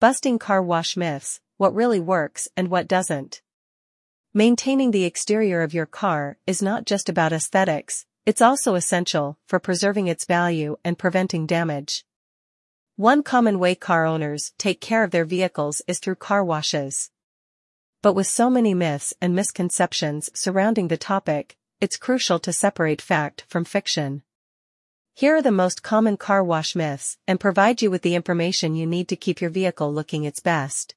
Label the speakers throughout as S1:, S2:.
S1: Busting car wash myths, what really works and what doesn't. Maintaining the exterior of your car is not just about aesthetics, it's also essential for preserving its value and preventing damage. One common way car owners take care of their vehicles is through car washes. But with so many myths and misconceptions surrounding the topic, it's crucial to separate fact from fiction. Here are the most common car wash myths and provide you with the information you need to keep your vehicle looking its best.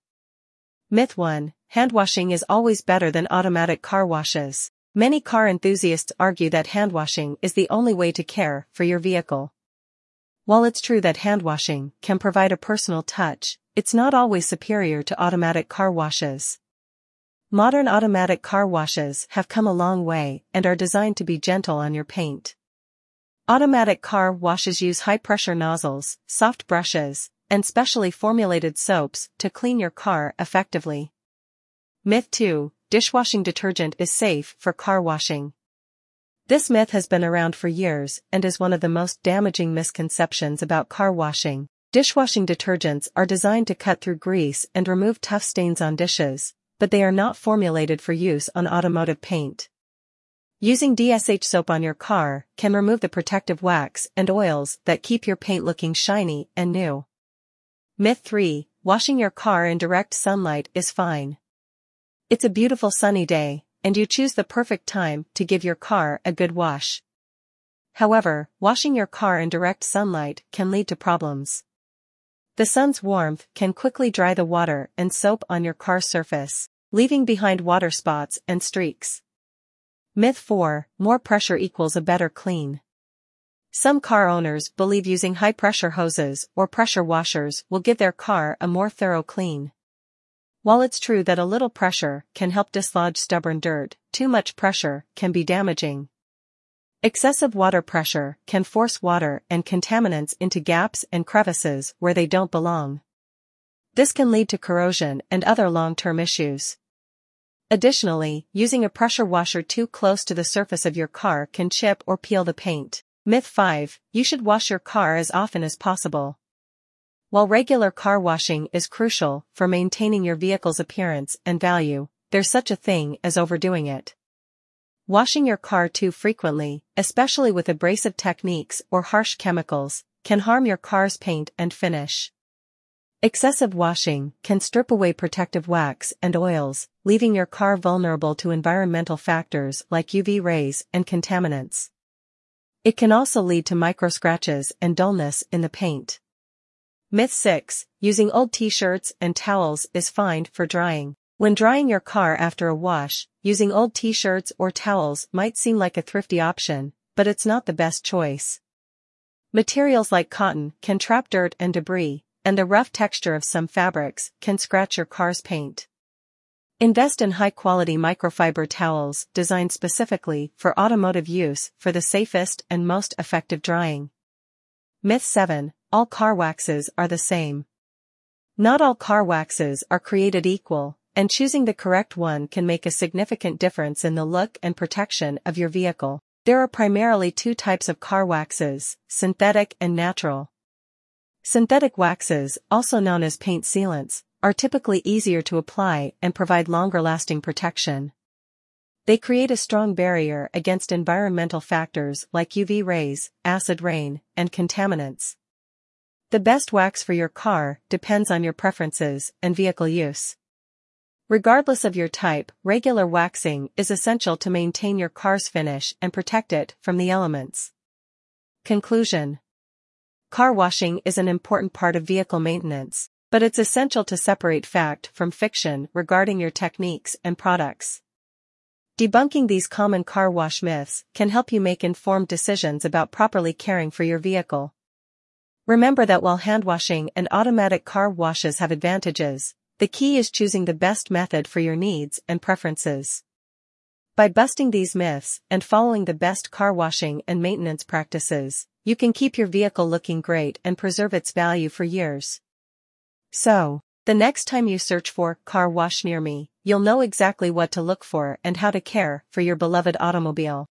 S1: Myth 1. Hand washing is always better than automatic car washes. Many car enthusiasts argue that hand washing is the only way to care for your vehicle. While it's true that hand washing can provide a personal touch, it's not always superior to automatic car washes. Modern automatic car washes have come a long way and are designed to be gentle on your paint. Automatic car washes use high-pressure nozzles, soft brushes, and specially formulated soaps to clean your car effectively. Myth 2. Dishwashing detergent is safe for car washing. This myth has been around for years and is one of the most damaging misconceptions about car washing. Dishwashing detergents are designed to cut through grease and remove tough stains on dishes, but they are not formulated for use on automotive paint. Using DSH soap on your car can remove the protective wax and oils that keep your paint looking shiny and new. Myth 3. Washing your car in direct sunlight is fine. It's a beautiful sunny day, and you choose the perfect time to give your car a good wash. However, washing your car in direct sunlight can lead to problems. The sun's warmth can quickly dry the water and soap on your car surface, leaving behind water spots and streaks. Myth 4. More pressure equals a better clean. Some car owners believe using high-pressure hoses or pressure washers will give their car a more thorough clean. While it's true that a little pressure can help dislodge stubborn dirt, too much pressure can be damaging. Excessive water pressure can force water and contaminants into gaps and crevices where they don't belong. This can lead to corrosion and other long-term issues. Additionally, using a pressure washer too close to the surface of your car can chip or peel the paint. Myth 5. You should wash your car as often as possible. While regular car washing is crucial for maintaining your vehicle's appearance and value, there's such a thing as overdoing it. Washing your car too frequently, especially with abrasive techniques or harsh chemicals, can harm your car's paint and finish. Excessive washing can strip away protective wax and oils, leaving your car vulnerable to environmental factors like UV rays and contaminants. It can also lead to micro scratches and dullness in the paint. Myth 6. Using old t-shirts and towels is fine for drying. When drying your car after a wash, using old t-shirts or towels might seem like a thrifty option, but it's not the best choice. Materials like cotton can trap dirt and debris, and the rough texture of some fabrics can scratch your car's paint. Invest in high-quality microfiber towels designed specifically for automotive use for the safest and most effective drying. Myth 7 all car waxes are the same. Not all car waxes are created equal, and choosing the correct one can make a significant difference in the look and protection of your vehicle. There are primarily two types of car waxes, synthetic and natural. Synthetic waxes, also known as paint sealants, are typically easier to apply and provide longer-lasting protection. They create a strong barrier against environmental factors like UV rays, acid rain, and contaminants. The best wax for your car depends on your preferences and vehicle use. Regardless of your type, regular waxing is essential to maintain your car's finish and protect it from the elements. Conclusion Car washing is an important part of vehicle maintenance, but it's essential to separate fact from fiction regarding your techniques and products. Debunking these common car wash myths can help you make informed decisions about properly caring for your vehicle. Remember that while hand washing and automatic car washes have advantages, the key is choosing the best method for your needs and preferences. By busting these myths and following the best car washing and maintenance practices, you can keep your vehicle looking great and preserve its value for years. So, the next time you search for car wash near me, you'll know exactly what to look for and how to care for your beloved automobile.